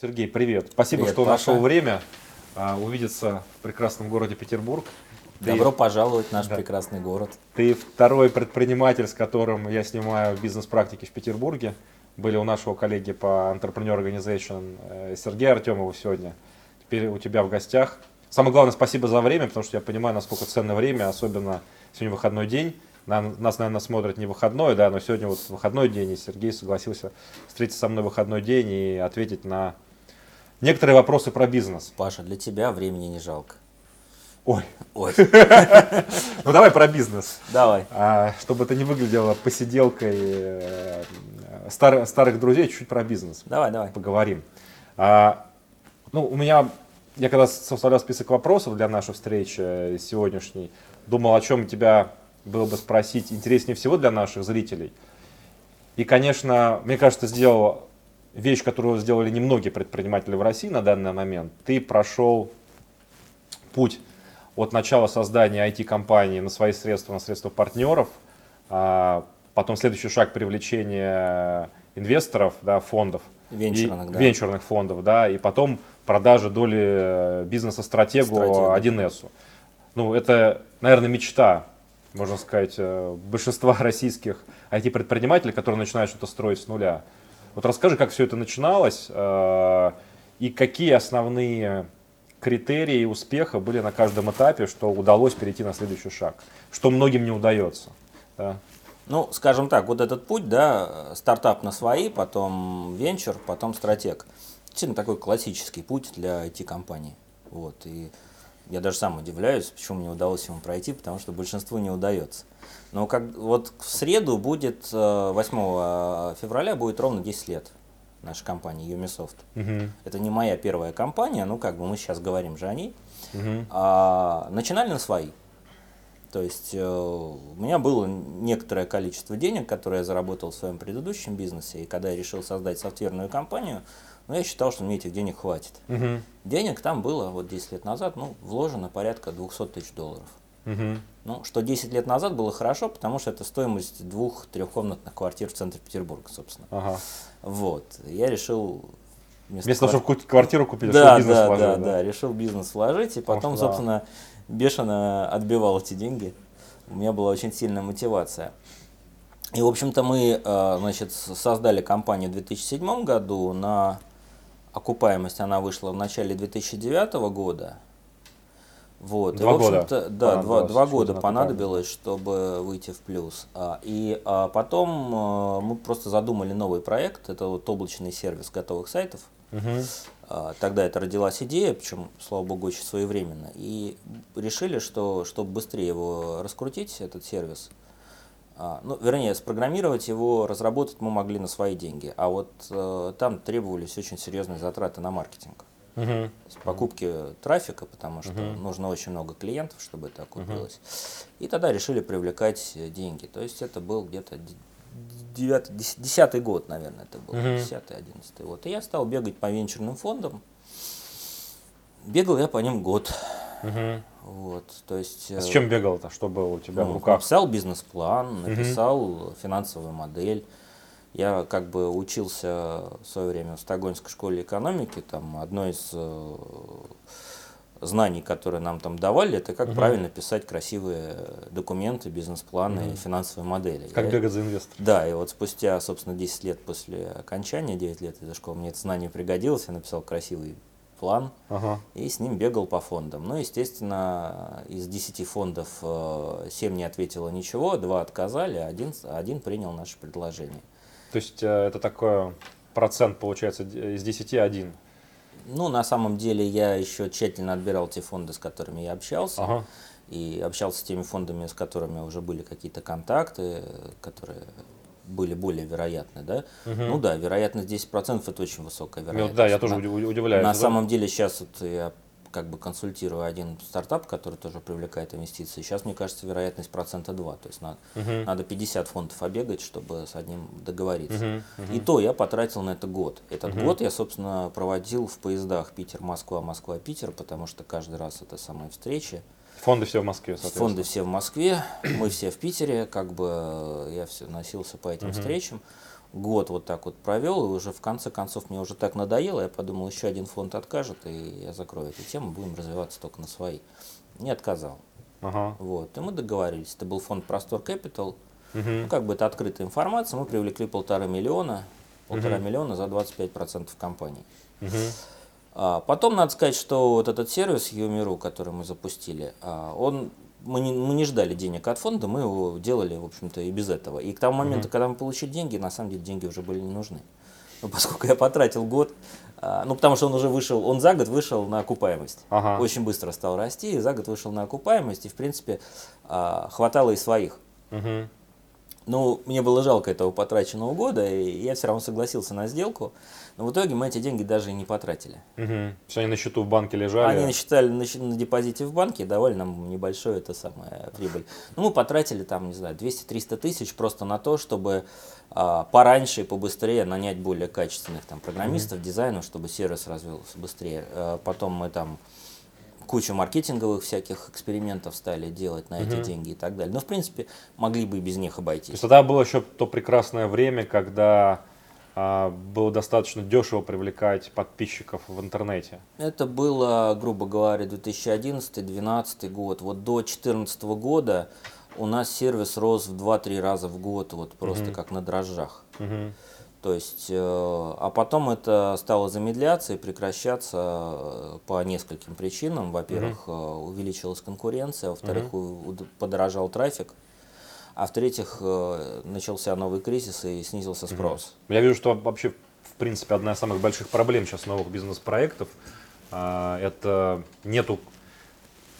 Сергей, привет. Спасибо, Привет, что Паша. нашел время а, увидеться в прекрасном городе Петербург. Ты- Добро пожаловать в наш Да. прекрасный город. Ты второй предприниматель, с которым я снимаю бизнес-практики в Петербурге. Были у нашего коллеги по Entrepreneur Organization э, Сергея Артемова сегодня. Теперь у тебя в гостях. Самое главное, спасибо за время, потому что я понимаю, насколько ценное время, особенно сегодня выходной день. Нас, наверное, смотрят не выходной, да, но сегодня вот выходной день, и Сергей согласился встретиться со мной в выходной день и ответить на некоторые вопросы про бизнес. Паша, для тебя времени не жалко. Ой, Ой, ну давай про бизнес. давай. А, чтобы это не выглядело посиделкой э, стар- старых друзей, чуть-чуть про бизнес Давай, давай. поговорим. А, ну, у меня, я когда составлял список вопросов для нашей встречи э, сегодняшней, думал, о чем тебя было бы спросить интереснее всего для наших зрителей. И, конечно, мне кажется, сделал вещь, которую сделали немногие предприниматели в России на данный момент. Ты прошел путь от начала создания IT-компании на свои средства, на средства партнеров, а, потом следующий шаг привлечения инвесторов, да, фондов, Венчурных, и- да. венчурных фондов, да, и потом продажи доли э, бизнеса стратегу Стратегу. 1С. Ну, это, наверное, мечта, можно сказать, э, большинства российских IT-предпринимателей, которые начинают что-то строить с нуля. Вот расскажи, как все это начиналось э, и какие основные критерии успеха были на каждом этапе, что удалось перейти на следующий шаг, что многим не удается. да. Ну, скажем так, вот этот путь, да, стартап на свои, потом венчур, потом стратег. Действительно такой классический путь для IT-компаний. Вот, и я даже сам удивляюсь, почему мне удалось ему пройти, потому что большинству не удается. Но как, вот в среду будет, э, 8 февраля будет ровно 10 лет нашей компании Umisoft. Мгм. Это не моя первая компания, ну как бы мы сейчас говорим же о ней. Мгм. А, начинали на свои. То есть э, у меня было некоторое количество денег, которые я заработал в своем предыдущем бизнесе, и когда я решил создать софтверную компанию, ну, я считал, что мне этих денег хватит. Мгм. Денег там было вот 10 лет назад, ну, вложено порядка 200 тысяч долларов. Мгм. Ну, что 10 лет назад было хорошо, потому что это стоимость двух трехкомнатных квартир в центре Петербурга, собственно. Ага. Вот. Я решил Вместо того, квар- чтобы квартиру купить, да, чтобы бизнес да, вложить, да, да, решил бизнес вложить, и потом, да. собственно, бешено отбивал эти деньги. У меня была очень сильная мотивация. И, в общем-то, мы, э, значит, создали компанию в 2007 году. На окупаемость она вышла в начале 2009 года. Вот. Два и, в года да, два, понадобилось, два чтобы года на понадобилось, чтобы выйти в плюс. А, И а, потом э, мы просто задумали новый проект. Это вот облачный сервис готовых сайтов. А, Тогда это родилась идея, причем, слава богу, очень своевременно. И решили, что чтобы быстрее его раскрутить, этот сервис, а, ну, вернее, спрограммировать его, разработать мы могли на свои деньги. А вот э, там требовались очень серьезные затраты на маркетинг. Есть покупки трафика, потому что нужно очень много клиентов, чтобы это окупилось. И тогда решили привлекать э, деньги. То есть это был где-то девятый, десятый год, наверное, это был, Мгм. десятый, одиннадцатый. Вот. И я стал бегать по венчурным фондам. Бегал я по ним год. Мгм. Вот, то есть... А с э, чем бегал-то? Что было у тебя в ну, руках? Написал бизнес-план, написал финансовую модель. Я как бы учился в свое время в Стокгольмской школе экономики. Там одно из э, знаний, которые нам там давали, это как правильно писать красивые документы, бизнес-планы, финансовые модели. Как Я- бегать за инвестором? Да, и вот спустя, собственно, 10 лет после окончания, 9 лет этой школы, мне это знание пригодилось, я написал красивый план, Ага. и с ним бегал по фондам. Ну, естественно, из 10 фондов э, 7 не ответило ничего, 2 отказали, один, один принял наше предложение. То есть э, это такой процент, получается, из 10 один. Ну, на самом деле, я еще тщательно отбирал те фонды, с которыми я общался. Ага. И общался с теми фондами, с которыми уже были какие-то контакты, которые были более вероятны, да? Ну да, вероятность 10% это очень высокая Ну, вероятность. да, я тоже На- удив- удивляюсь. На да. самом деле сейчас вот я как бы консультирую один стартап, который тоже привлекает инвестиции. Сейчас, мне кажется, вероятность процента 2. То есть надо, надо 50 фондов обегать, чтобы с одним договориться. И то я потратил на это год. Этот год я, собственно, проводил в поездах Питер-Москва, Москва-Питер, потому что каждый раз это самые встречи. Фонды все в Москве, соответственно. Фонды все в Москве, мы все в Питере, как бы э, я все носился по этим встречам. год вот так вот провел, и уже в конце концов мне уже так надоело, я подумал, еще один фонд откажет, и я закрою эту тему, будем развиваться только на свои. Не отказал. Ага. Вот. И мы договорились. Это был фонд Простор Capital. Мгм. Ну, как бы это открытая информация. Мы привлекли полтора миллиона, полтора миллиона за 25% компании. Мгм. А, Потом надо сказать, что вот этот сервис Юмиру, который мы запустили, а, он мы не, мы не ждали денег от фонда, мы его делали, в общем-то, и без этого. И к тому моменту, когда мы получили деньги, на самом деле деньги уже были не нужны. Ну, поскольку я потратил год, а, ну, потому что он уже вышел, он за год вышел на окупаемость. Ага. Очень быстро стал расти, и за год вышел на окупаемость, и, в принципе, хватало и своих. Мгм. Ну, мне было жалко этого потраченного года, и я все равно согласился на сделку. Но в итоге мы эти деньги даже и не потратили. Мгм. Все они на счету в банке лежали. Они насчитали на, на депозите в банке и давали нам небольшую это самое прибыль. Ну, мы потратили там, не знаю, 200-300 тысяч просто на то, чтобы а, пораньше и побыстрее нанять более качественных там программистов, дизайнеров, чтобы сервис развился быстрее. А, потом мы там кучу маркетинговых всяких экспериментов стали делать на эти деньги и так далее. Но, в принципе, могли бы и без них То обойтись. есть тогда было еще то прекрасное время, когда а, было достаточно дешево привлекать подписчиков в интернете. Это было, грубо говоря, 2011-2012 год. Вот до 2014 года у нас сервис рос в 2-3 раза в год, вот просто как на дрожжах. Мгм. То есть, э, а потом это стало замедляться и прекращаться э, по нескольким причинам. Во-первых, э, увеличилась конкуренция, во-вторых, у- уд- подорожал трафик, а в-третьих, начался новый кризис и снизился спрос. Я вижу, что вообще, в принципе, одна из самых больших проблем сейчас новых бизнес-проектов а, это нету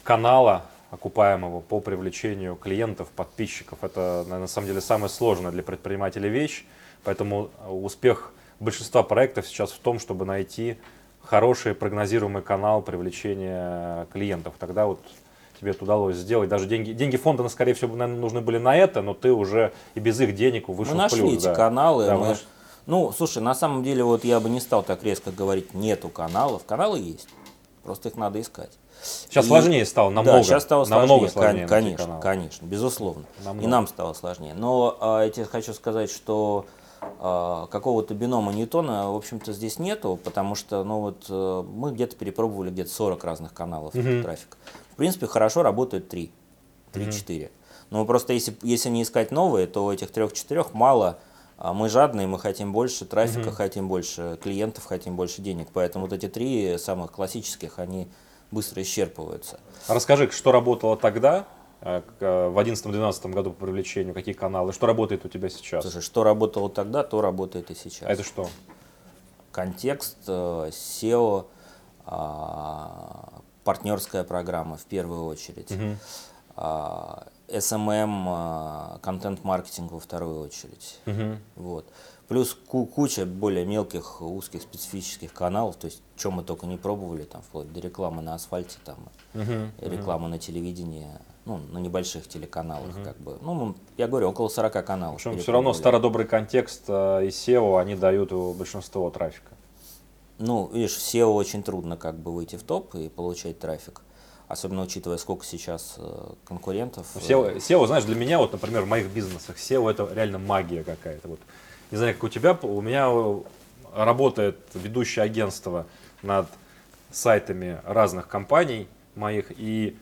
канала окупаемого по привлечению клиентов, подписчиков. Это, на самом деле самая сложная для предпринимателя вещь. Поэтому а, успех большинства проектов сейчас в том, чтобы найти хороший прогнозируемый канал привлечения клиентов. Тогда вот тебе это удалось сделать. Даже деньги, деньги фонда, ну, скорее всего, наверное, нужны были на это, но ты уже и без их денег вышел мы нашли в плюс. эти да. каналы. Да, мы- Ну, слушай, на самом деле, вот я бы не стал так резко говорить, нету каналов. Каналы есть, просто их надо искать. Сейчас И- сложнее стало, намного. Да, сейчас стало сложнее, намного сложнее кон- конечно, конечно, безусловно. Намного. И нам стало сложнее. Но а, я тебе хочу сказать, что какого-то бинома Ньютона, в общем-то, здесь нету, потому что, ну вот, э, мы где-то перепробовали где-то 40 разных каналов трафика. В принципе, хорошо работают 3, 3-4. Но просто если, если не искать новые, то этих трех-четырех мало. А Мы жадные, мы хотим больше трафика, хотим больше клиентов, хотим больше денег. Поэтому вот эти три самых классических, они быстро исчерпываются. А Расскажи, что работало тогда, в 2011-2012 году по привлечению, какие каналы, что работает у тебя сейчас? Слушай, что работало тогда, то работает и сейчас. А это что? Контекст, э, SEO, а, партнерская программа в первую очередь, а, SMM, а, контент-маркетинг во вторую очередь. Мгм. Вот. Плюс ку- куча более мелких, узких, специфических каналов, то есть, чем мы только не пробовали, там, вплоть до рекламы на асфальте, там, Мгм. рекламы на телевидении, ну, на небольших телеканалах, как бы. Ну, я говорю, около 40 каналов. Причем все перепробовали. равно стародобрый контекст э, и SEO, они дают большинство трафика. Ну, видишь, в SEO очень трудно как бы выйти в топ и получать трафик. Особенно учитывая, сколько сейчас э, конкурентов. э, SEO, SEO, знаешь, для меня, вот, например, в моих бизнесах SEO это реально магия какая-то. Вот. Не знаю, как у тебя, у меня работает ведущее агентство над сайтами разных компаний моих, и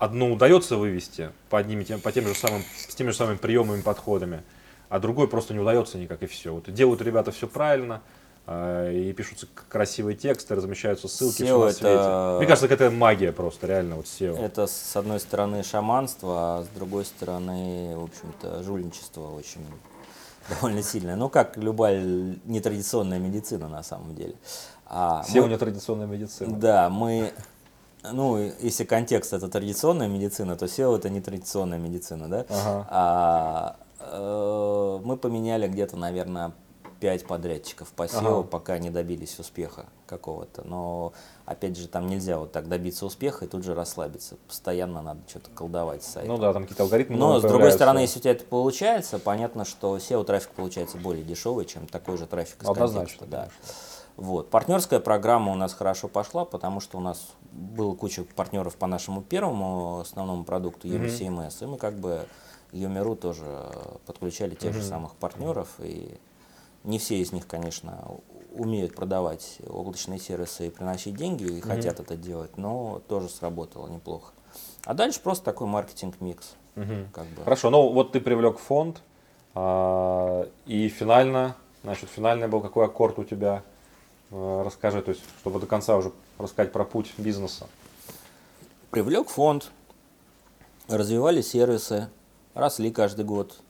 одно удается вывести по, одним, тем, по тем же самым, с теми же самыми приемами, подходами, а другой просто не удается никак, и все. Вот делают ребята все правильно, э, и пишутся красивые тексты, размещаются ссылки, SEO всё на это- свете. Мне кажется, это магия просто, реально, вот SEO. Это, с одной стороны, шаманство, а с другой стороны, в общем-то, жульничество очень довольно сильное. Ну, как любая нетрадиционная медицина, на самом деле. А SEO мы- нетрадиционная медицина. Да, мы, ну, если контекст это традиционная медицина, то SEO это не традиционная медицина, да? Ага. А, э, мы поменяли где-то, наверное, пять подрядчиков по SEO, Ага. пока не добились успеха какого-то. Но, опять же, там нельзя вот так добиться успеха и тут же расслабиться. Постоянно надо что-то колдовать с сайтом. Ну да, там какие-то алгоритмы. Но, с другой стороны, если у тебя это получается, понятно, что SEO-трафик получается более дешевый, чем такой же трафик из Однозначно, контекста. Да. Вот. Партнерская программа у нас хорошо пошла, потому что у нас было куча партнеров по нашему первому основному продукту Юми CMS, и мы как бы Юмиру тоже подключали тех же самых партнеров, и Не все из них, конечно, умеют продавать облачные сервисы и приносить деньги, и хотят это делать, но тоже сработало неплохо. А дальше просто такой маркетинг-микс. Как бы. Хорошо, ну вот ты привлек фонд, а, и финально, значит, финальный был какой аккорд у тебя? А, Расскажи, то есть, чтобы до конца уже рассказать про путь бизнеса. Привлек фонд, развивали сервисы, росли каждый год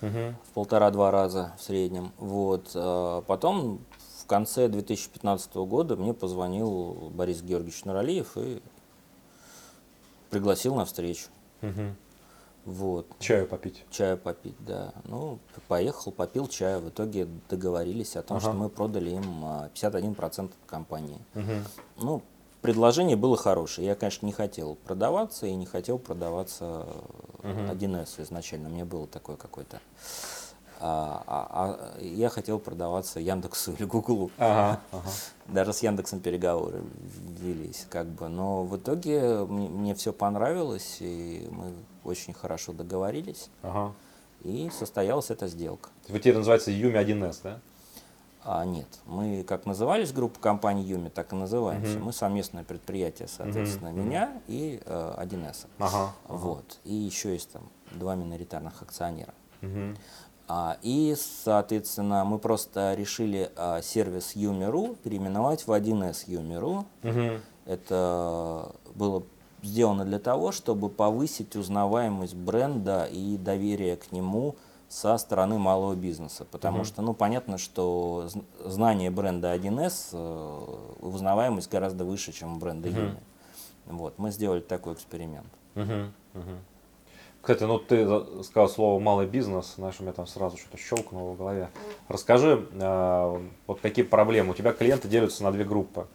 в полтора-два раза в среднем. Вот. а Потом в конце 2015 года мне позвонил Борис Георгиевич Нуралиев и пригласил на встречу. Вот. Чаю попить. Чаю попить, да. Ну, поехал, попил чаю. В итоге договорились о том, Ага. что мы продали им а, 51% компании. Ну, предложение было хорошее. Я, конечно, не хотел продаваться и не хотел продаваться э, 1С изначально. У меня было такое какое-то. А, а- а я хотел продаваться Яндексу или Гуглу. Ага, ага. Даже с Яндексом переговоры велись, как бы. Но в итоге мне, все понравилось, и мы очень хорошо договорились, ага. и состоялась эта сделка. Вы теперь называется Юми 1С, да? А нет, мы как назывались группа компаний Юми, так и называемся. Мы совместное предприятие, соответственно, меня и э, 1С. Ага. Вот. И еще есть там два миноритарных акционера. Мгм. А, и, соответственно, мы просто решили а, сервис Юми.ру переименовать в 1С Юми.ру. Мгм. Это было сделано для того, чтобы повысить узнаваемость бренда и доверие к нему со стороны малого бизнеса. Потому что, ну, понятно, что зн- знание бренда 1С, э, узнаваемость гораздо выше, чем у бренда Юми. Вот, мы сделали такой эксперимент. Мгм. Мгм. Кстати, ну ты за- сказал слово малый бизнес, знаешь, у меня там сразу что-то щелкнуло в голове. Расскажи, э, вот какие проблемы. У тебя клиенты делятся на две группы.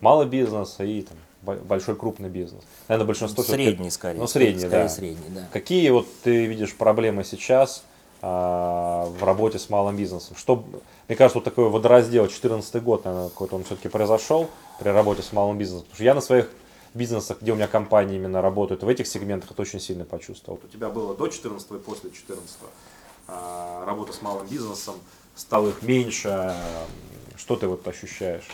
Малый бизнес и там, бо- большой крупный бизнес. Наверное, большинство Средний, скорее. Ну, средний, скорее да. средний, да. Какие вот ты видишь проблемы сейчас а, в работе с малым бизнесом? Что, мне кажется, вот такой водораздел, 14 год, наверное, какой-то он все-таки произошел при работе с малым бизнесом. Потому что я на своих бизнесах, где у меня компании именно работают, в этих сегментах это очень сильно почувствовал. У тебя было до 14 и после 14 работа с малым бизнесом, стало их меньше. Что ты вот ощущаешь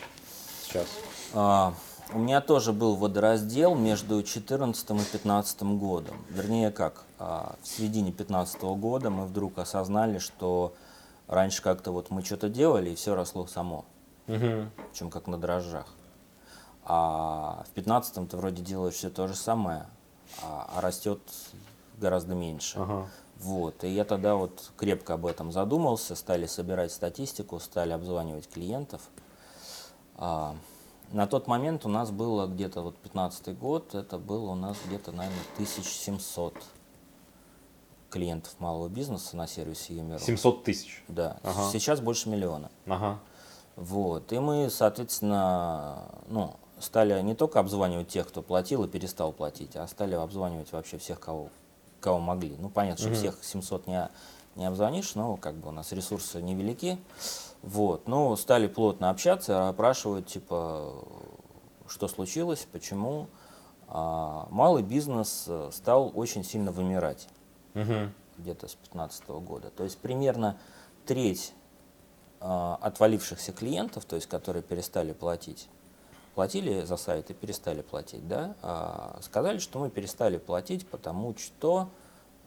сейчас? А, у меня тоже был водораздел между 2014 и 2015 годом. Вернее, как, а, в середине 2015 года мы вдруг осознали, что раньше как-то вот мы что-то делали, и все росло само, Мгм. чем как на дрожжах. А в 2015 ты вроде делаешь все то же самое, а, а растет гораздо меньше. Ага. Вот, и я тогда вот крепко об этом задумался, стали собирать статистику, стали обзванивать клиентов. А, на тот момент у нас было где-то вот 15 год, это было у нас где-то, наверное, 1700 клиентов малого бизнеса на сервисе Юмиру. 700 тысяч. Да, Ага. сейчас больше миллиона. Ага. Вот, и мы, соответственно, ну, стали не только обзванивать тех, кто платил и перестал платить, а стали обзванивать вообще всех, кого, кого могли. Ну, понятно, что всех 700 не, не обзвонишь, но как бы у нас ресурсы невелики. Вот, ну, стали плотно общаться, опрашивать, типа, что случилось, почему. А, малый бизнес э, стал очень сильно вымирать Мгм. где-то с 2015 года. То есть примерно треть а, отвалившихся клиентов, то есть которые перестали платить, платили за сайт и перестали платить, да, а, сказали, что мы перестали платить, потому что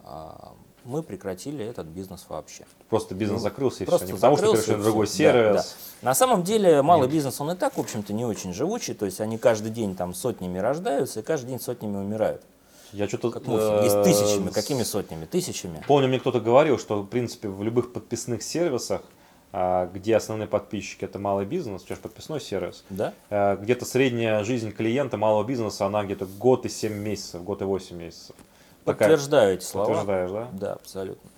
а, мы прекратили этот бизнес вообще. Просто бизнес закрылся и Просто все. Не потому что перешли на другой всё. Да, сервис. да. На самом деле малый бизнес, он и так, в общем-то, не очень живучий, то есть они каждый день там сотнями рождаются и каждый день сотнями умирают. Я что-то Как мухи. Есть тысячами. Какими сотнями? Тысячами. Помню, мне кто-то говорил, что в принципе в любых подписных сервисах, где основные подписчики это малый бизнес, сейчас подписной сервис, Да? а, где-то средняя жизнь клиента малого бизнеса, она где-то год и 7 месяцев, год и 8 месяцев. Такая- Подтверждаю эти слова. Подтверждаешь, да? Да, абсолютно.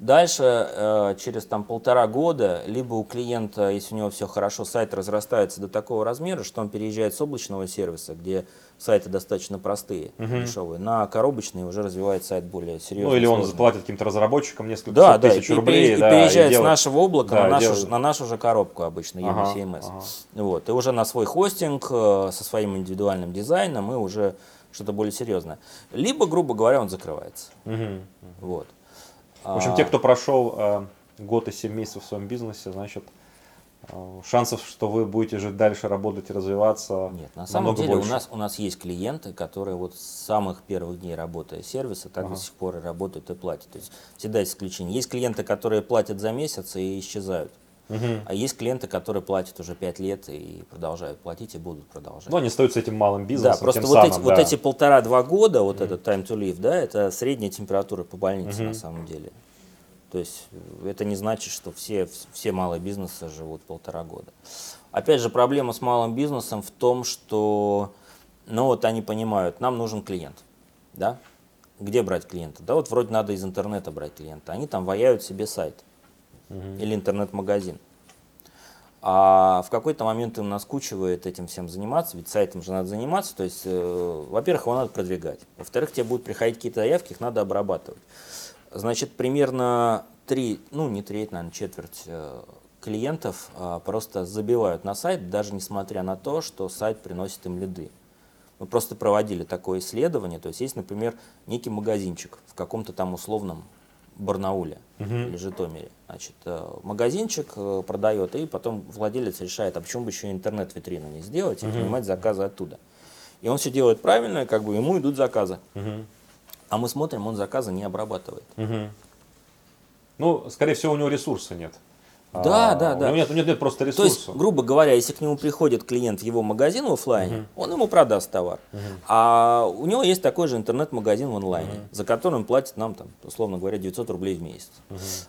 Дальше, э, через там полтора года, либо у клиента, если у него все хорошо, сайт разрастается до такого размера, что он переезжает с облачного сервиса, где сайты достаточно простые, дешевые, на коробочный уже развивает сайт более серьезный. Ну или он сложный. заплатит каким-то разработчикам несколько Да, да, и, тысяч и рублей. и да, переезжает делает- с нашего облака да, на, нашу, делает- на нашу же коробку обычно, Ага, EMS. ага. Вот, и уже на свой хостинг э, со своим индивидуальным дизайном и уже что-то более серьезное. Либо, грубо говоря, он закрывается. Мгм. Вот. В общем, те, кто прошел э, год и 7 месяцев в своем бизнесе, значит, э, шансов, что вы будете жить дальше, работать и развиваться Нет, на самом деле больше. у нас, у нас есть клиенты, которые вот с самых первых дней работы сервиса так Ага. до сих пор и работают и платят. То есть всегда есть исключения. Есть клиенты, которые платят за месяц и исчезают. Мгм. А есть клиенты, которые платят уже 5 лет и продолжают платить и будут продолжать. Ну, они остаются этим малым бизнесом, Да, просто вот, самым, эти, вот да. эти полтора-два года, вот этот time to live, да, это средняя температура по больнице Мгм. на самом деле. То есть э, это не значит, что все, все малые бизнесы живут полтора года. Опять же, проблема с малым бизнесом в том, что, ну вот они понимают, нам нужен клиент, да? Где брать клиента? Да, вот вроде надо из интернета брать клиента. Они там ваяют себе сайт или интернет-магазин. А в какой-то момент им наскучивает этим всем заниматься, ведь сайтом же надо заниматься. То есть, э, во-первых, его надо продвигать. Во-вторых, тебе будут приходить какие-то заявки, их надо обрабатывать. Значит, примерно три, ну не треть, наверное, четверть э, клиентов а, просто забивают на сайт, даже несмотря на то, что сайт приносит им лиды. Мы просто проводили такое исследование. То есть есть, например, некий магазинчик в каком-то там условном Барнауле или Житомире. Значит, э, магазинчик э, продает, и потом владелец решает, а почему бы еще интернет-витрину не сделать и принимать заказы оттуда. И он все делает правильно, как бы ему идут заказы. Мгм. А мы смотрим, он заказы не обрабатывает. Мгм. Ну, скорее всего, у него ресурса нет. Да, А, да, у да. него нет, нет, нет просто То ресурса. есть, грубо говоря, если к нему приходит клиент в его магазин в офлайне, он ему продаст товар. А у него есть такой же интернет-магазин в онлайне, за который он платит нам, там, условно говоря, 900 рублей в месяц.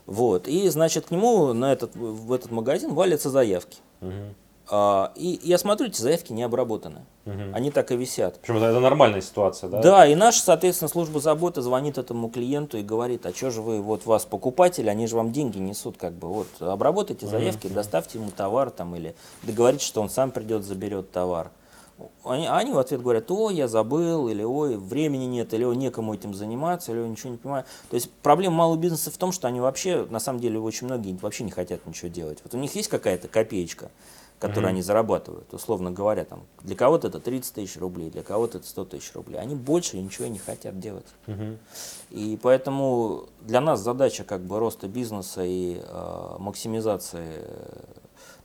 Вот. И, значит, к нему на этот, в этот магазин валятся заявки. Мгм. А, и я смотрю, эти заявки не обработаны. Они так и висят. Причем это, это нормальная ситуация, да? Да, и наша, соответственно, служба заботы звонит этому клиенту и говорит, а что же вы, вот вас покупатели, они же вам деньги несут, как бы, вот, обработайте заявки, доставьте ему товар там, или договоритесь, что он сам придет, заберет товар. Они, они в ответ говорят, ой, я забыл, или ой, времени нет, или ой, некому этим заниматься, или ой, ничего не понимаю. То есть проблема малого бизнеса в том, что они вообще, на самом деле, очень многие вообще не хотят ничего делать. Вот у них есть какая-то копеечка, которую они зарабатывают, условно говоря, там, для кого-то это 30 тысяч рублей, для кого-то это 100 тысяч рублей. Они больше ничего не хотят делать. Мгм. И поэтому для нас задача как бы роста бизнеса и э, максимизации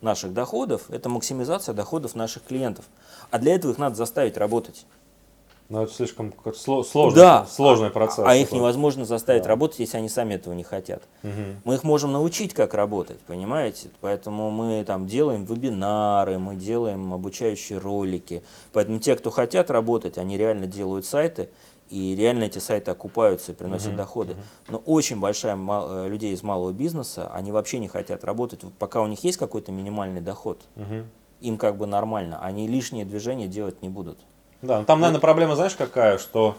наших доходов – это максимизация доходов наших клиентов. А для этого их надо заставить работать. Но это слишком сложный, Да. сложный процесс. А их такой. невозможно заставить Да. работать, если они сами этого не хотят. Мгм. Мы их можем научить, как работать, понимаете? Поэтому мы там делаем вебинары, мы делаем обучающие ролики. Поэтому те, кто хотят работать, они реально делают сайты, и реально эти сайты окупаются и приносят доходы. Но очень большая ма- э, людей из малого бизнеса, они вообще не хотят работать. Пока у них есть какой-то минимальный доход, Мгм. им как бы нормально, они лишние движения делать не будут. Да, ну там, наверное, проблема, знаешь, какая, что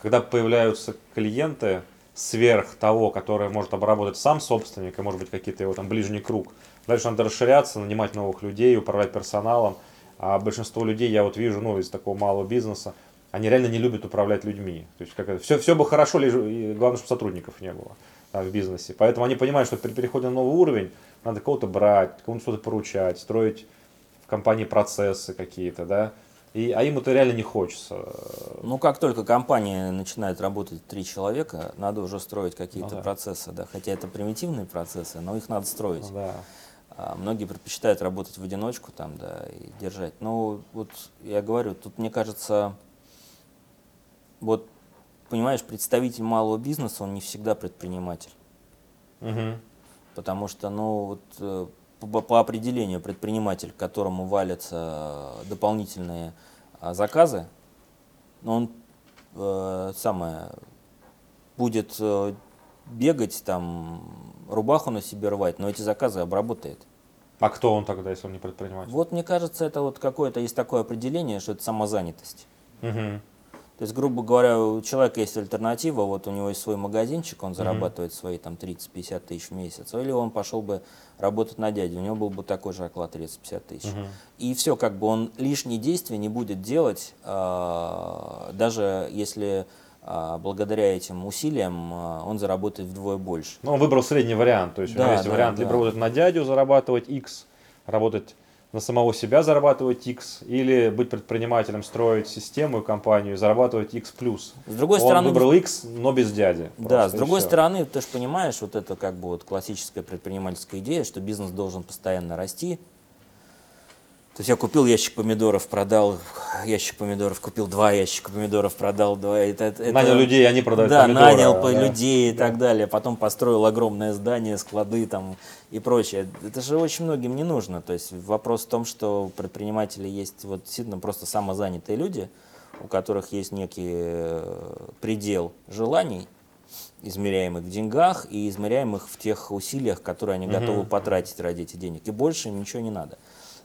когда появляются клиенты сверх того, который может обработать сам собственник, и может быть какие-то его там ближний круг, дальше надо расширяться, нанимать новых людей, управлять персоналом. А большинство людей, я вот вижу, ну, из такого малого бизнеса, они реально не любят управлять людьми. То есть как все, все бы хорошо, лишь главное, чтобы сотрудников не было да, в бизнесе. Поэтому они понимают, что при переходе на новый уровень надо кого-то брать, кому-то что-то поручать, строить в компании процессы какие-то, да. И, а им это реально не хочется. Ну, как только компания начинает работать три человека, надо уже строить какие-то Ну да. процессы, да. Хотя это примитивные процессы, но их надо строить. Ну Да. А многие предпочитают работать в одиночку там, да, и держать. Но вот я говорю, тут мне кажется, вот понимаешь, представитель малого бизнеса, он не всегда предприниматель. Мгм. Потому что, ну, вот э, по, определению предприниматель, к которому валятся дополнительные а, заказы, он э, самое будет э, бегать там, рубаху на себе рвать, но эти заказы обработает. А кто он тогда, если он не предприниматель? Вот мне кажется, это вот какое-то есть такое определение, что это самозанятость. Мгм. То есть, грубо говоря, у человека есть альтернатива, вот у него есть свой магазинчик, он зарабатывает свои там 30-50 тысяч в месяц, или он пошел бы работать на дядю, у него был бы такой же оклад 30-50 тысяч. Мгм. И все, как бы он лишние действия не будет делать, а, даже если а, благодаря этим усилиям а, он заработает вдвое больше. Ну, он выбрал средний вариант. То есть у Да, него есть да, вариант да. либо работать на дядю, зарабатывать X, работать на самого себя зарабатывать X, или быть предпринимателем, строить систему и компанию и зарабатывать X+. С другой Он стороны, выбрал X, но без дяди. Да, просто, с другой всё. стороны, ты же понимаешь, вот это как бы вот классическая предпринимательская идея, что бизнес должен постоянно расти. То есть я купил ящик помидоров, продал ящик помидоров, купил два ящика помидоров, продал два. Это, это- Нанял людей, они продают Да, помидоры, нанял по- да. людей и так далее. Потом построил огромное здание, склады там и прочее. Это же очень многим не нужно. То есть вопрос в том, что предприниматели есть вот действительно просто самозанятые люди, у которых есть некий э, предел желаний, измеряемых в деньгах и измеряемых в тех усилиях, которые они готовы потратить ради этих денег. И больше им ничего не надо.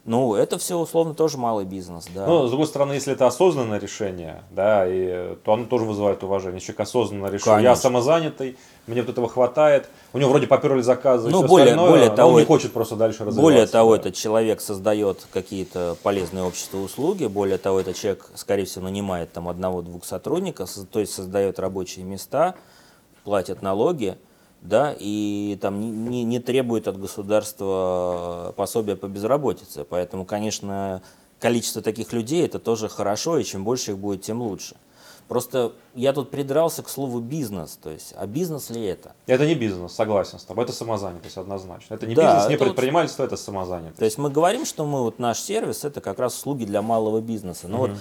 Ну, это все условно тоже малый бизнес, да. Ну, с другой стороны, если это осознанное решение, да, и, то оно тоже вызывает уважение. Человек осознанно решил, я Конечно. самозанятый, мне вот этого хватает, у него вроде поперли заказы, Ну, более- остальное, более того, он не хочет просто дальше развиваться. Более того, да. этот человек создает какие-то полезные общества услуги, более того, этот человек, скорее всего, нанимает там одного-двух сотрудников, со- то есть создает рабочие места, платит налоги, да, и там не, не- не требует от государства пособия по безработице. Поэтому, конечно, количество таких людей это тоже хорошо, и чем больше их будет, тем лучше. Просто я тут придрался к слову бизнес, то есть, а бизнес ли это? Это не бизнес, согласен с тобой, это самозанятость однозначно. Это не Да, бизнес, не это вот- предпринимательство, это самозанятость. То есть мы говорим, что мы вот наш сервис это как раз услуги для малого бизнеса. Но вот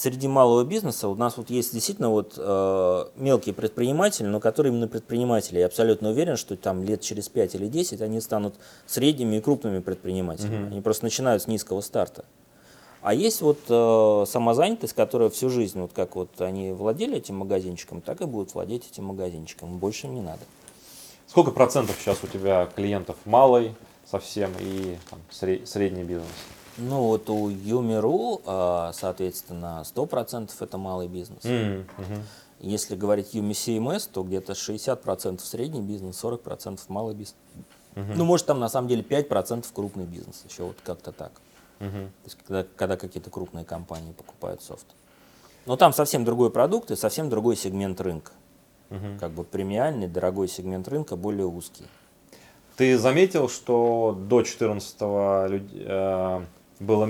среди малого бизнеса у нас вот есть действительно вот э, мелкие предприниматели, но которые именно предприниматели. Я абсолютно уверен, что там лет через 5 или 10 они станут средними и крупными предпринимателями. Они просто начинают с низкого старта. А есть вот э, самозанятость, которая всю жизнь, вот как вот они владели этим магазинчиком, так и будут владеть этим магазинчиком. Больше им не надо. Сколько процентов сейчас у тебя клиентов малый совсем и там, сре- средний бизнес? Ну вот у Юмиру, э, соответственно, 100% это малый бизнес. М, мгм. Если говорить Юми CMS, то где-то 60% средний бизнес, 40% малый бизнес. Ну, может, там на самом деле 5% крупный бизнес, еще вот как-то так. Мгм. То есть, когда, когда какие-то крупные компании покупают софт. Но там совсем другой продукт и совсем другой сегмент рынка. Как бы премиальный, дорогой сегмент рынка, более узкий. Ты заметил, что до 14 было,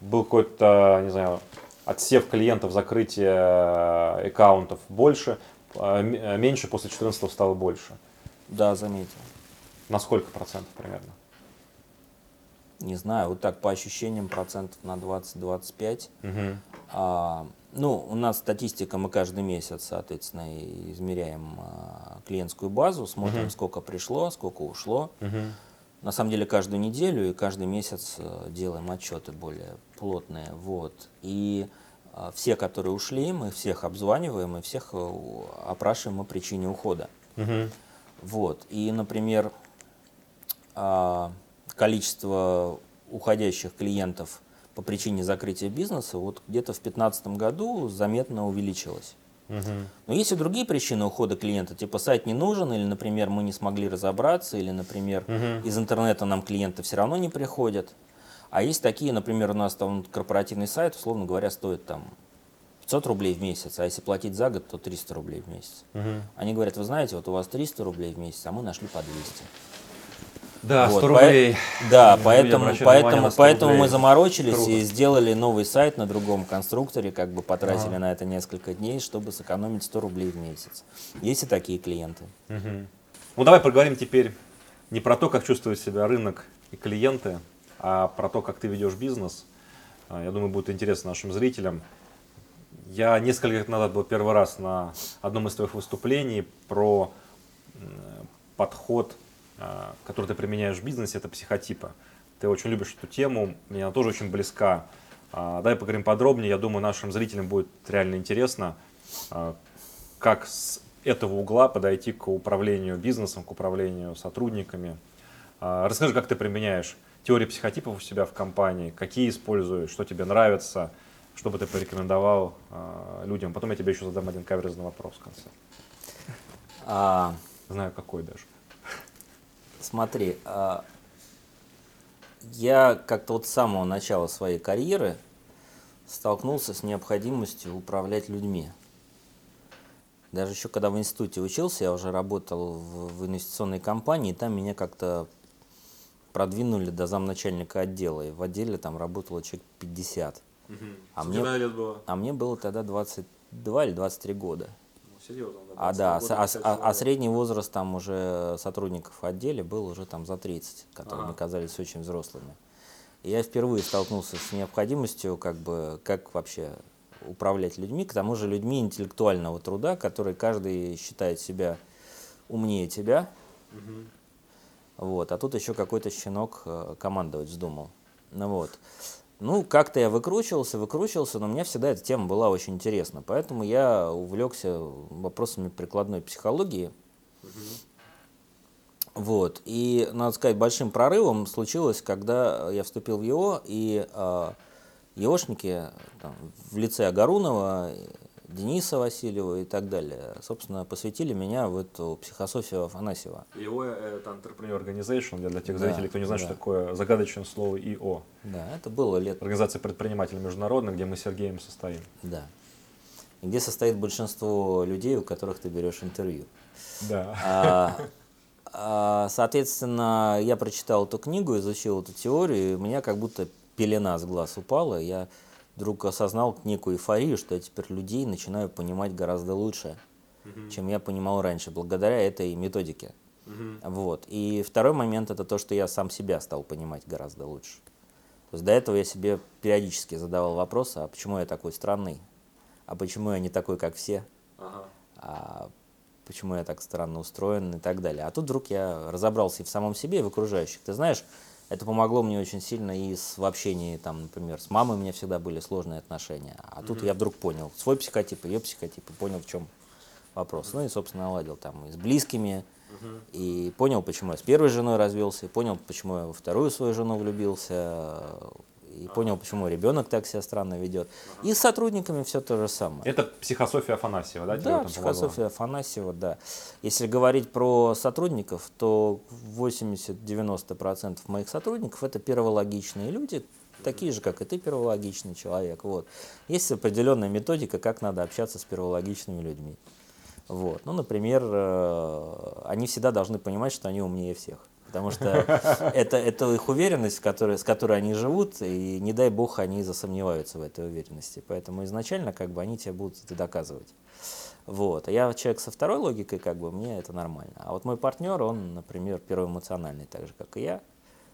был какой-то, не знаю, отсев клиентов, закрытие э, аккаунтов больше, а э, меньше после 14 стало больше? Да, заметил. На сколько процентов примерно? Не знаю, вот так по ощущениям процентов на 20-25. Мгм. А, ну, у нас статистика, мы каждый месяц, соответственно, измеряем а, клиентскую базу, смотрим, сколько пришло, сколько ушло. Мгм. На самом деле каждую неделю и каждый месяц э, делаем отчеты более плотные. Вот. И а, все, которые ушли, мы всех обзваниваем и всех э, опрашиваем о причине ухода. Мгм. Вот. И, например, а, количество уходящих клиентов по причине закрытия бизнеса вот где-то в 2015 году заметно увеличилось. Мгм. Но есть и другие причины ухода клиента, типа сайт не нужен, или, например, мы не смогли разобраться, или, например, Мгм. из интернета нам клиенты все равно не приходят. А есть такие, например, у нас там корпоративный сайт, условно говоря, стоит там 500 рублей в месяц, а если платить за год, то 300 рублей в месяц. Мгм. Они говорят, вы знаете, вот у вас 300 рублей в месяц, а мы нашли по 200. Да, Вот, 100 по- рублей. Да, Люди поэтому, поэтому, на 100 поэтому мы рублей. заморочились Круто. и сделали новый сайт на другом конструкторе, как бы потратили на это несколько дней, чтобы сэкономить 100 рублей в месяц. Есть и такие клиенты. Мгм. Ну давай поговорим теперь не про то, как чувствует себя рынок и клиенты, а про то, как ты ведешь бизнес. А, Я думаю, будет интересно нашим зрителям. Я несколько лет назад был первый раз на одном из твоих выступлений про подход, а, который ты применяешь в бизнесе, это психотипы. Ты очень любишь эту тему, мне она тоже очень близка. А, Давай поговорим подробнее, я думаю, нашим зрителям будет реально интересно, а, как с этого угла подойти к управлению бизнесом, к управлению сотрудниками. Расскажи, как ты применяешь теории психотипов у себя в компании, какие используешь, что тебе нравится, что бы ты порекомендовал людям. Потом я тебе еще задам один каверзный вопрос в конце. А, Знаю, какой даже. Смотри, а, я как-то вот с самого начала своей карьеры столкнулся с необходимостью управлять людьми. Даже еще когда в институте учился, я уже работал в, в инвестиционной компании, и там меня как-то продвинули до замначальника отдела, и в отделе там работало человек 50. А Сколько мне- лет было? А мне было тогда 22 или 23 года. Серьезно. А да, а, а- а средний возраст там уже сотрудников в отделе был уже там за 30, которые Ага. мне казались очень взрослыми. И я впервые столкнулся с необходимостью, как бы, как вообще управлять людьми, к тому же людьми интеллектуального труда, которые каждый считает себя умнее тебя. Вот, а тут еще какой-то щенок э, командовать вздумал. Ну вот. Ну, как-то я выкручивался, выкручивался, но мне всегда эта тема была очень интересна. Поэтому я увлекся вопросами прикладной психологии. Вот. И, надо сказать, большим прорывом случилось, когда я вступил в ЕО, и э, ЕОшники там, в лице Агарунова, Дениса Васильева и так далее, собственно, посвятили меня в эту психософию Афанасьева. ИО это Entrepreneur Organization, для, для тех Да, зрителей, кто не знает, да. что такое загадочное слово ИО. Да, это было лет Организация предпринимателей международных, где мы с Сергеем состоим. Да. И где состоит большинство людей, у которых ты берешь интервью. Да. А, а, соответственно, я прочитал эту книгу, изучил эту теорию, и у меня как будто пелена с глаз упала. Я вдруг осознал некую эйфорию, что я теперь людей начинаю понимать гораздо лучше, чем я понимал раньше, благодаря этой методике. Вот. И второй момент это то, что я сам себя стал понимать гораздо лучше. То есть до этого я себе периодически задавал вопрос, а почему я такой странный? А почему я не такой, как все? Ага. а почему я так странно устроен и так далее. А тут вдруг я разобрался и в самом себе, и в окружающих. Ты знаешь, это помогло мне очень сильно и с, в общении, там, например, с мамой у меня всегда были сложные отношения. А тут я вдруг понял свой психотип, ее психотип, и понял, в чем вопрос. Ну и, собственно, наладил там и с близкими, и понял, почему я с первой женой развелся, и понял, почему я во вторую свою жену влюбился, и понял, почему ребенок так себя странно ведет. И с сотрудниками все то же самое. Это психософия Афанасьева, да? Да, этом помогла? психософия Афанасьева, да. Если говорить про сотрудников, то 80-90% моих сотрудников это первологичные люди, такие же, как и ты, первологичный человек. Вот. Есть определенная методика, как надо общаться с первологичными людьми. Вот. Ну, например, э, они всегда должны понимать, что они умнее всех. Потому что это, это их уверенность, в которой, с которой они живут, и не дай бог они засомневаются в этой уверенности. Поэтому изначально как бы они тебе будут это доказывать. Вот. А я человек со второй логикой, как бы мне это нормально. А вот мой партнер, он, например, первоэмоциональный, так же, как и я,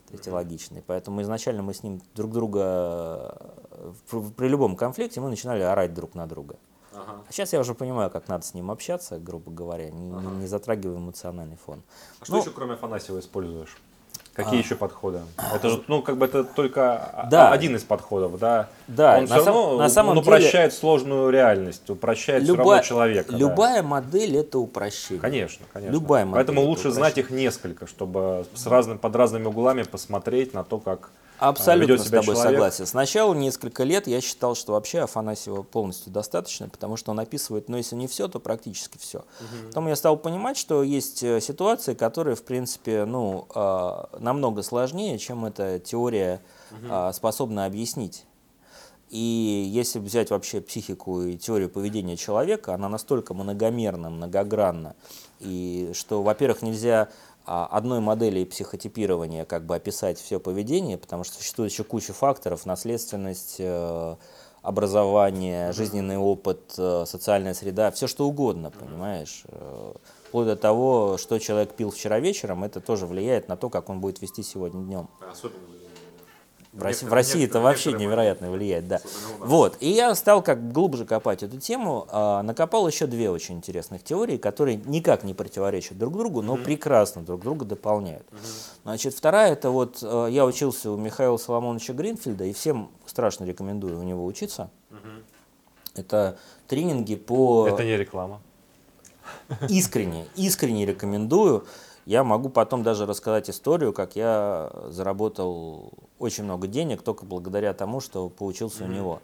третьелогичный. Поэтому изначально мы с ним друг друга, э, при любом конфликте мы начинали орать друг на друга. Ага. А сейчас я уже понимаю, как надо с ним общаться, грубо говоря, не, не- не затрагивая эмоциональный фон. А что Ну, еще кроме Афанасьева используешь? Какие еще подходы? Это же, ну, как бы это только а- Да. один из подходов, да? Да, Он на все сам- равно на самом он деле- упрощает сложную реальность, упрощает все равно человека. да. любая модель это упрощение. Конечно, конечно. Любая модель Поэтому это лучше знать упрощение. их несколько, чтобы с разным, под разными углами посмотреть на то, как а, Абсолютно ведет с тобой человек. согласен. Сначала несколько лет я считал, что вообще Афанасьева полностью достаточно, потому что он описывает, ну если не все, то практически все. Потом я стал понимать, что есть э, ситуации, которые, в принципе, ну, э, намного сложнее, чем эта теория э, способна объяснить. И если взять вообще психику и теорию поведения человека, она настолько многомерна, многогранна, и что, во-первых, нельзя а, одной модели психотипирования как бы описать все поведение, потому что существует еще куча факторов, наследственность, э, образование, жизненный опыт, э, социальная среда, все что угодно, понимаешь. Э, Вплоть до того, что человек пил вчера вечером, это тоже влияет на то, как он будет вести сегодня днем. Особенно В России, в России это вообще невероятно влияет, да. Вот, и я стал как глубже копать эту тему, а, накопал еще две очень интересных теории, которые никак не противоречат друг другу, но прекрасно друг друга дополняют. Значит, вторая, это вот, э, я учился у Михаила Соломоновича Гринфельда, и всем страшно рекомендую у него учиться. Это тренинги по Это не реклама. искренне, искренне рекомендую. Я могу потом даже рассказать историю, как я заработал очень много денег только благодаря тому, что поучился у него.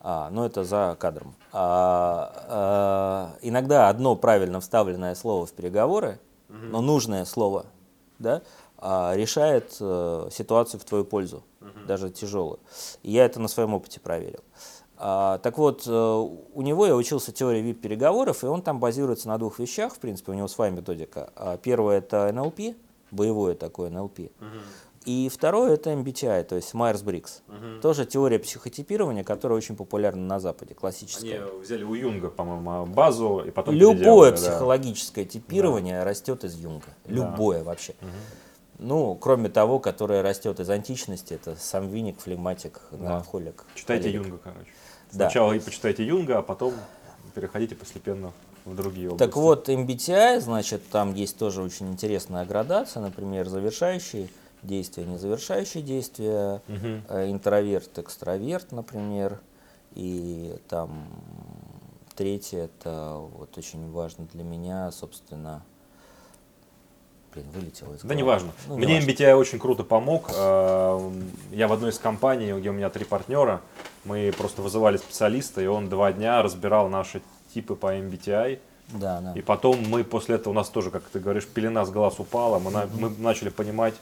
А, но это за кадром. А, а, иногда одно правильно вставленное слово в переговоры, но нужное слово, да, а, решает э, ситуацию в твою пользу, даже тяжелую. И я это на своем опыте проверил. А, так вот, э, у него я учился теории VIP-переговоров, и он там базируется на двух вещах, в принципе, у него своя методика. А, Первое – это НЛП, боевое такое НЛП. И второе это MBTI, то есть Майерс-Брикс. Тоже теория психотипирования, которая очень популярна на Западе, классическая. Они взяли у Юнга, по-моему, базу и потом Любое переделали, да. психологическое типирование растет из Юнга. Любое вообще. Ну, кроме того, которое растет из античности, это сангвиник, флегматик, меланхолик. Читайте холерик. Юнга, короче. Да. Сначала и почитайте Юнга, а потом переходите постепенно в другие области. Так вот, MBTI, значит, там есть тоже очень интересная градация, например, завершающие действия, незавершающие действия, э, интроверт, экстраверт, например, и там третье, это вот очень важно для меня, собственно, блин, вылетело из Да неважно. Ну, Мне неважно. MBTI очень круто помог. Э, Я в одной из компаний, где у меня три партнера, мы просто вызывали специалиста, и он два дня разбирал наши типы по MBTI. Да, да. И потом мы после этого, у нас тоже, как ты говоришь, пелена с глаз упала, мы, на- мы начали понимать,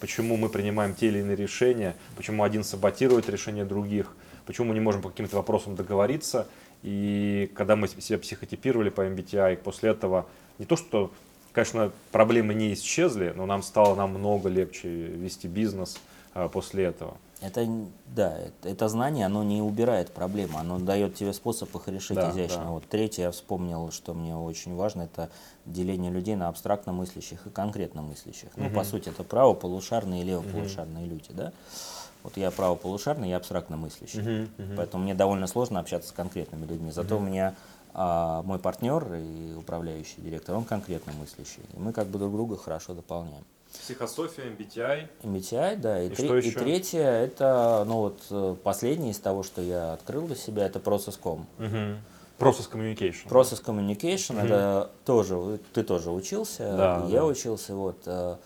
почему мы принимаем те или иные решения, почему один саботирует решения других, почему мы не можем по каким-то вопросам договориться. И когда мы себя психотипировали по MBTI, после этого не то, что, конечно, проблемы не исчезли, но нам стало намного легче вести бизнес а, после этого. Это, да, это, знание, оно не убирает проблемы, оно дает тебе способ их решить Да, изящно. да. Вот третье, я вспомнил, что мне очень важно, это деление людей на абстрактно мыслящих и конкретно мыслящих. Ну, по сути, это правополушарные и левополушарные люди, да? Вот я правополушарный, я абстрактно мыслящий. Поэтому мне довольно сложно общаться с конкретными людьми. Зато у меня а, мой партнер и управляющий директор, он конкретно мыслящий. И мы как бы друг друга хорошо дополняем. Психософия, MBTI. MBTI, да. И, И тре- и третье, это, ну вот, э, последнее из того, что я открыл для себя, это Process.com. Process communication. Process Communication, это тоже, ты тоже учился, Да, я да. учился, вот, э,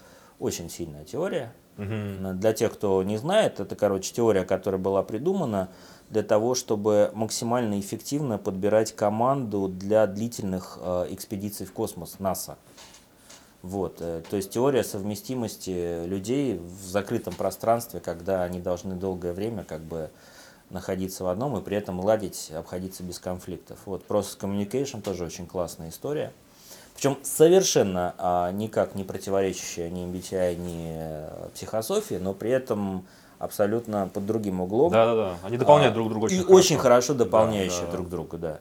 очень сильная теория. Но Для тех, кто не знает, это, короче, теория, которая была придумана для того, чтобы максимально эффективно подбирать команду для длительных э, экспедиций в космос НАСА. Вот, э, то есть теория совместимости людей в закрытом пространстве, когда они должны долгое время как бы находиться в одном и при этом ладить, обходиться без конфликтов. Вот, Process Communication тоже очень классная история. Причем совершенно а, никак не противоречащая ни MBTI, ни э, психософии, но при этом абсолютно под другим углом. Да-да-да. Они дополняют А, друг друга очень И хорошо. очень хорошо дополняющие Да, да. друг друга, да.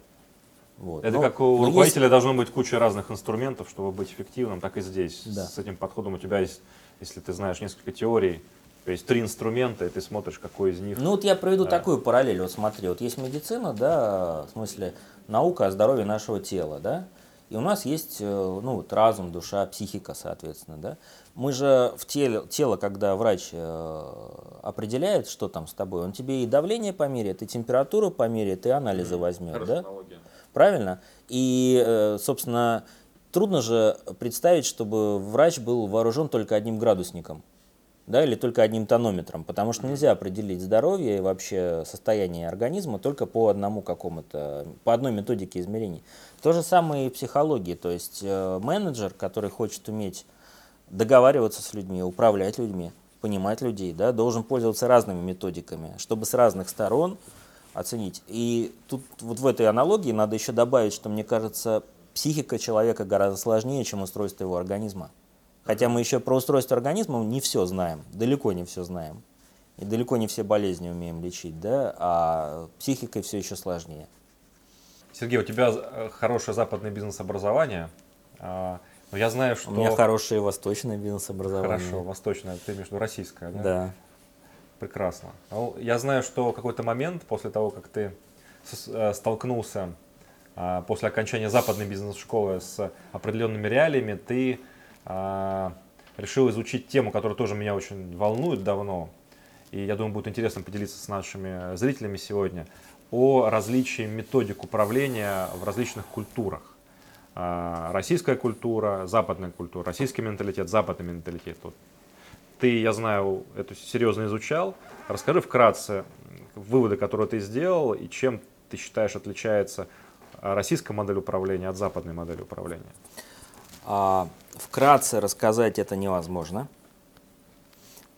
Вот. Это Ну, как у но есть- руководителя должно быть куча разных инструментов, чтобы быть эффективным, так и здесь. Да. С этим подходом у тебя есть, если ты знаешь несколько теорий, то есть три инструмента, и ты смотришь, какой из них. Ну вот я проведу такую параллель. Вот смотри, вот есть медицина, да, в смысле наука о здоровье нашего тела, да, и у нас есть, э, ну вот разум, душа, психика, соответственно, да. Мы же в теле, тело, когда врач э, определяет, что там с тобой, он тебе и давление померяет, и температуру померяет, и анализы возьмет, да. Правильно? И, э, собственно, трудно же представить, чтобы врач был вооружен только одним градусником. Да, или только одним тонометром, потому что нельзя определить здоровье и вообще состояние организма только по одному какому-то, по одной методике измерений. То же самое и в психологии, то есть э, менеджер, который хочет уметь договариваться с людьми, управлять людьми, понимать людей, да, должен пользоваться разными методиками, чтобы с разных сторон оценить. И тут вот в этой аналогии надо еще добавить, что мне кажется, психика человека гораздо сложнее, чем устройство его организма. Хотя мы еще про устройство организма не все знаем, далеко не все знаем. И далеко не все болезни умеем лечить, да, а психикой все еще сложнее. Сергей, у тебя э, хорошее западное бизнес-образование, а, но я знаю, что... У меня хорошее восточное бизнес-образование. Хорошо, восточное, ты виду российское, да? Да. Прекрасно. Ну, я знаю, что какой-то момент, после того, как ты э, столкнулся а, после окончания западной бизнес-школы с определенными реалиями, ты а, решил изучить тему, которая тоже меня очень волнует давно, и я думаю, будет интересно поделиться с нашими зрителями сегодня, о различии методик управления в различных культурах. А, Российская культура, западная культура, российский менталитет, западный менталитет. Вот ты, я знаю, это серьезно изучал. Расскажи вкратце выводы, которые ты сделал, и чем ты считаешь отличается а, российская модель управления от западной модели управления. А, вкратце рассказать это невозможно.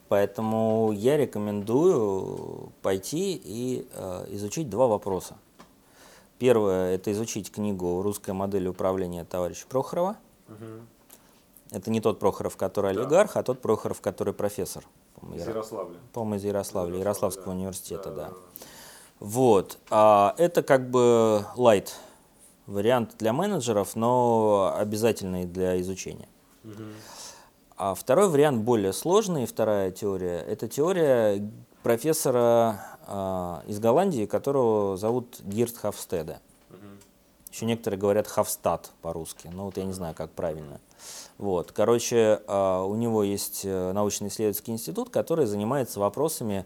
Поэтому я рекомендую пойти и э, изучить два вопроса. Первое – это изучить книгу «Русская модель управления» товарища Прохорова. Это не тот Прохоров, который олигарх, а тот Прохоров, который профессор. по-моему, Из Яро- Ярославля. по-моему, из Ярославля, Ярославского да. университета, да. Да. Вот. А это как бы light вариант для менеджеров, но обязательный для изучения. А второй вариант более сложный, вторая теория, это теория профессора а, из Голландии, которого зовут Гирт Хафстеда. Еще некоторые говорят Хавстад по-русски, но вот я не знаю, как правильно. Вот, короче, а, у него есть э, научно-исследовательский институт, который занимается вопросами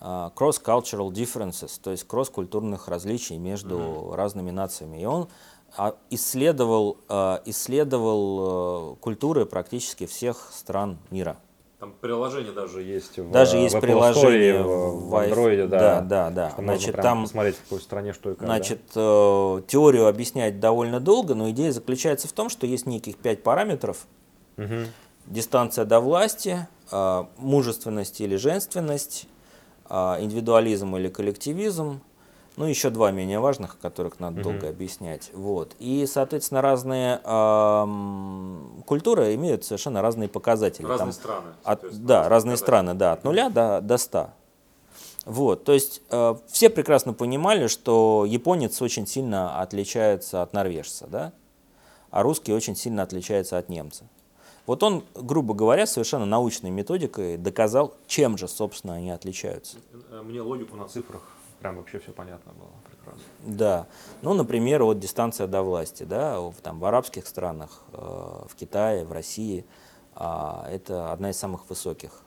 а, cross-cultural differences, то есть кросс-культурных различий между разными нациями. И он а, исследовал, исследовал э, культуры практически всех стран мира. Там приложение даже есть в Даже есть в Apple приложение Store, в, в, Android, да. Да, да, да. Значит, там посмотреть, в какой стране что и как. да. Значит, э, теорию объяснять довольно долго, но идея заключается в том, что есть неких пять параметров. Мгм. Дистанция до власти, э, мужественность или женственность, э, индивидуализм или коллективизм, ну еще два менее важных, которых надо долго объяснять. Вот. И, соответственно, разные эм, культуры имеют совершенно разные показатели. Разные Там страны. от- да, разные показатели. страны, да, от нуля до, до 100. Вот, то есть э, все прекрасно понимали, что японец очень сильно отличается от норвежца, да, а русский очень сильно отличается от немца. Вот он, грубо говоря, совершенно научной методикой доказал, чем же, собственно, они отличаются. Э, Мне логику на цифрах прям вообще все понятно было. Прекрасно. Да, ну, например, вот дистанция до власти, да, в, там, в арабских странах, э, в Китае, в России, а, это одна из самых высоких.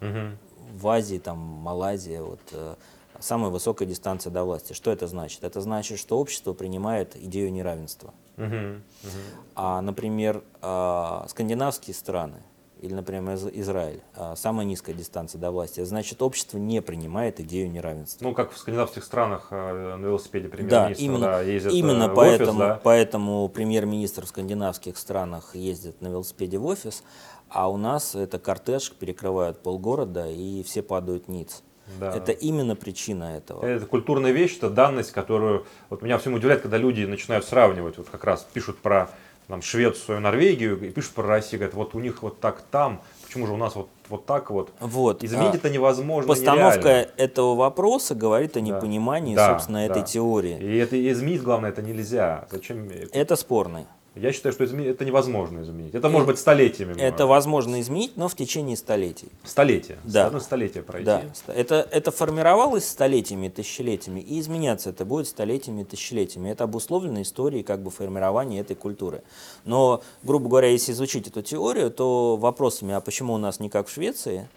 Мгм. в Азии, там, Малайзия, вот, э, самая высокая дистанция до власти. Что это значит? Это значит, что общество принимает идею неравенства. Мгм. Мгм. А, например, а, скандинавские страны, или, например, Из- Израиль, а, самая низкая дистанция до власти, значит, общество не принимает идею неравенства. Ну, как в скандинавских странах э, на велосипеде Да, премьер-министр именно, да, ездит именно э, в поэтому, офис, да. поэтому премьер-министр в скандинавских странах ездит на велосипеде в офис, а у нас это кортеж, перекрывают полгорода и все падают ниц. Да. Это именно причина этого. Это культурная вещь, это данность, которую вот меня всем удивляет, когда люди начинают сравнивать, вот как раз пишут про там, Швецию, Норвегию и пишут про Россию, говорят, вот у них вот так там, почему же у нас вот, вот так вот. Вот. Изменить а, это невозможно, Постановка нереально. этого вопроса говорит о непонимании, Да, собственно, да. этой теории. И это изменить, главное, это нельзя. Зачем? Это спорный. Я считаю, что изменить, это невозможно изменить. Это может быть столетиями. Это возможно изменить, но в течение столетий. Столетие. Да. Одно столетие пройти. Да, это, это формировалось столетиями, тысячелетиями, и изменяться это будет столетиями, тысячелетиями. Это обусловлено историей как бы формирования этой культуры. Но, грубо говоря, если изучить эту теорию, то вопросами, а почему у нас не как в Швеции,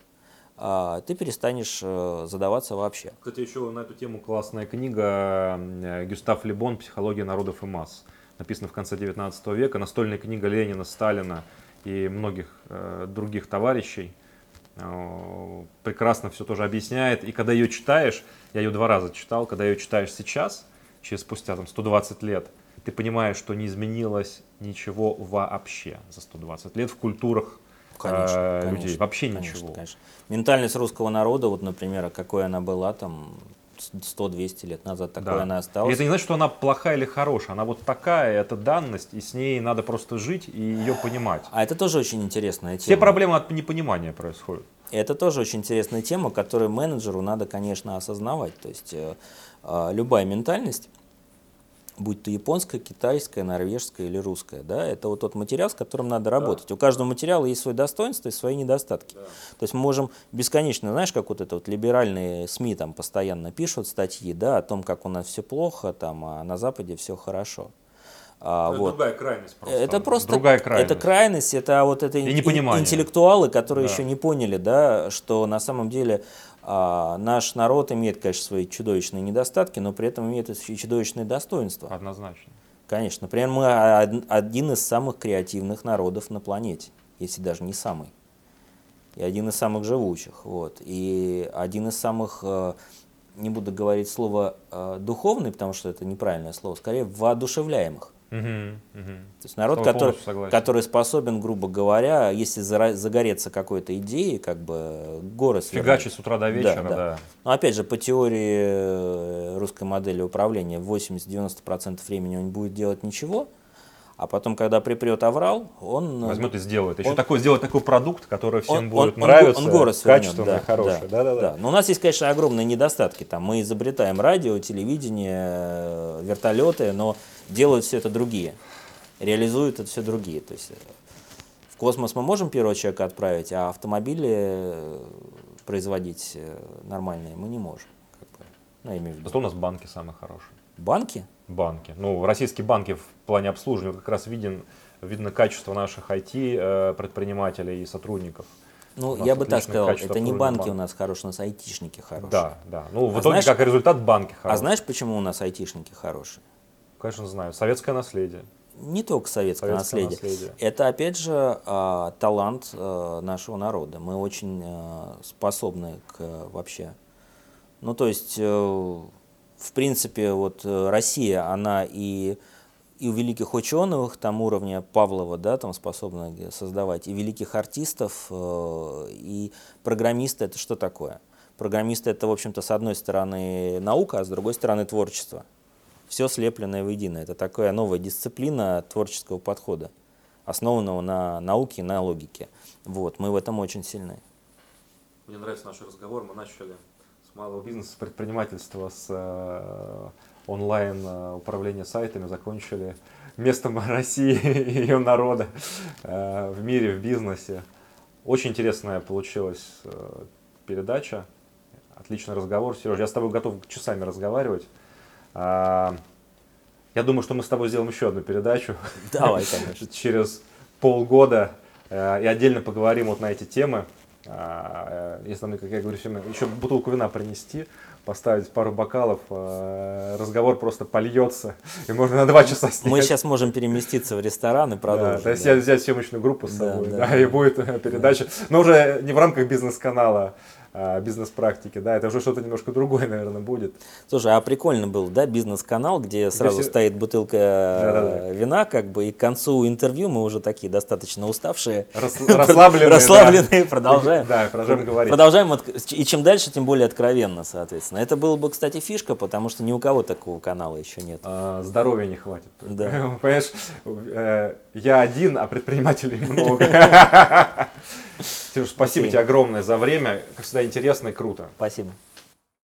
а, ты перестанешь э, задаваться вообще. Кстати, еще на эту тему классная книга э, Гюстав Лебон «Психология народов и масс». Написана в конце 19 века. Настольная книга Ленина, Сталина и многих э, других товарищей. Э, прекрасно все тоже объясняет. И когда ее читаешь, я ее два раза читал, когда ее читаешь сейчас, через спустя там, 120 лет, ты понимаешь, что не изменилось ничего вообще за 120 лет в культурах Конечно, э, конечно, людей. Вообще конечно, ничего. конечно. Ментальность русского народа, вот, например, а какой она была там 100-200 лет назад, такой Да. она И осталась. это не значит, что она плохая или хорошая. Она вот такая, это данность, и с ней надо просто жить и ее понимать. А это тоже очень интересная тема. Все проблемы от непонимания происходят. И это тоже очень интересная тема, которую менеджеру надо, конечно, осознавать. То есть э, э, любая ментальность, будь то японская, китайская, норвежская или русская, да, это вот тот материал, с которым надо работать. У каждого материала есть свои достоинства и свои недостатки. То есть мы можем бесконечно, знаешь, как вот это вот либеральные СМИ там постоянно пишут статьи, да, о том, как у нас все плохо, там, а на Западе все хорошо. А, вот. другая крайность просто. Это просто другая крайность. это крайность, это вот это И ин- интеллектуалы, которые Да. еще не поняли, да, что на самом деле а, наш народ имеет, конечно, свои чудовищные недостатки, но при этом имеет и чудовищные достоинства. Однозначно. Конечно. Например, мы од- один из самых креативных народов на планете, если даже не самый. И один из самых живучих. Вот. И один из самых, э, не буду говорить слово э, духовный, потому что это неправильное слово, скорее воодушевляемых. Мгм, мгм. То есть народ, который, согласен. который способен, грубо говоря, если загореться какой-то идеей, как бы горы свернуть. Фигачить с утра до вечера, Да, да. да. Но опять же, по теории э, русской модели управления, 80-90% времени он не будет делать ничего, А потом, когда припрет аврал, он... э, Возьмет и сделает. Еще он- такой, сделает такой продукт, который всем он- будет он- он нравиться, го- он город свернет, качественный, да, хороший. да, Да-да-да. Но у нас есть, конечно, огромные недостатки. Там мы изобретаем радио, телевидение, э, вертолеты, но делают все это другие. Реализуют это все другие. То есть э, в космос мы можем первого человека отправить, а автомобили производить нормальные мы не можем. как бы. Ну, я имею в виду. Зато у нас банки самые хорошие. Банки? Банки. Ну, российские банки в плане обслуживания как раз виден, видно качество наших IT-предпринимателей и сотрудников. Ну, У я бы так сказал, это не банки у банка. нас хорошие, у нас айтишники хорошие. Да, да. Ну, в А итоге, знаешь- как результат, банки хорошие. А знаешь, почему у нас айтишники хорошие? Конечно, знаю. Советское наследие. Не только советское, Советское наследие. наследие. Это, опять же, а, талант а, нашего народа. Мы очень а, способны к а, вообще. Ну, то есть, э, в принципе, вот э, Россия, она и, и у великих ученых там уровня Павлова, да, там способна создавать, и великих артистов, э, и программисты, это что такое? Программисты это, в общем-то, с одной стороны наука, а с другой стороны творчество все слепленное воедино. Это такая новая дисциплина творческого подхода, основанного на науке и на логике. Вот, мы в этом очень сильны. Мне нравится наш разговор. Мы начали малого бизнеса, с предпринимательства, с э, онлайн э, управления сайтами, закончили местом России и ее народа э, в мире, в бизнесе. Очень интересная получилась передача. Отличный разговор, Сереж. Я с тобой готов часами разговаривать. А, Я думаю, что мы с тобой сделаем еще одну передачу. Давай, конечно. через полгода и отдельно поговорим вот на эти темы. А, э, Если нам, как я говорю, всем, еще бутылку вина принести, поставить пару бокалов, э, разговор просто польется, и можно на два часа снять. Мы сейчас можем переместиться в ресторан и Да, продолжить. то есть да. я взять съемочную группу с Да, собой, да, да, да. и будет э, передача, но уже не в рамках бизнес-канала, бизнес-практики, да, это уже что-то немножко другое, наверное, будет. Слушай, а прикольно было, да, бизнес-канал, где сразу Если- стоит бутылка Да-да-да. э, вина, как бы, и к концу интервью мы уже такие достаточно уставшие. Рас- расслабленные, да. Расслабленные, продолжаем. Да, продолжаем говорить. Продолжаем, и чем дальше, тем более откровенно, соответственно. Это было бы, кстати, фишка, потому что ни у кого такого канала еще нет. А, здоровья не хватит. Да. Понимаешь, э, я один, а предпринимателей много. Сереж, спасибо Окей. тебе огромное за время. Как всегда, интересно и круто. Спасибо.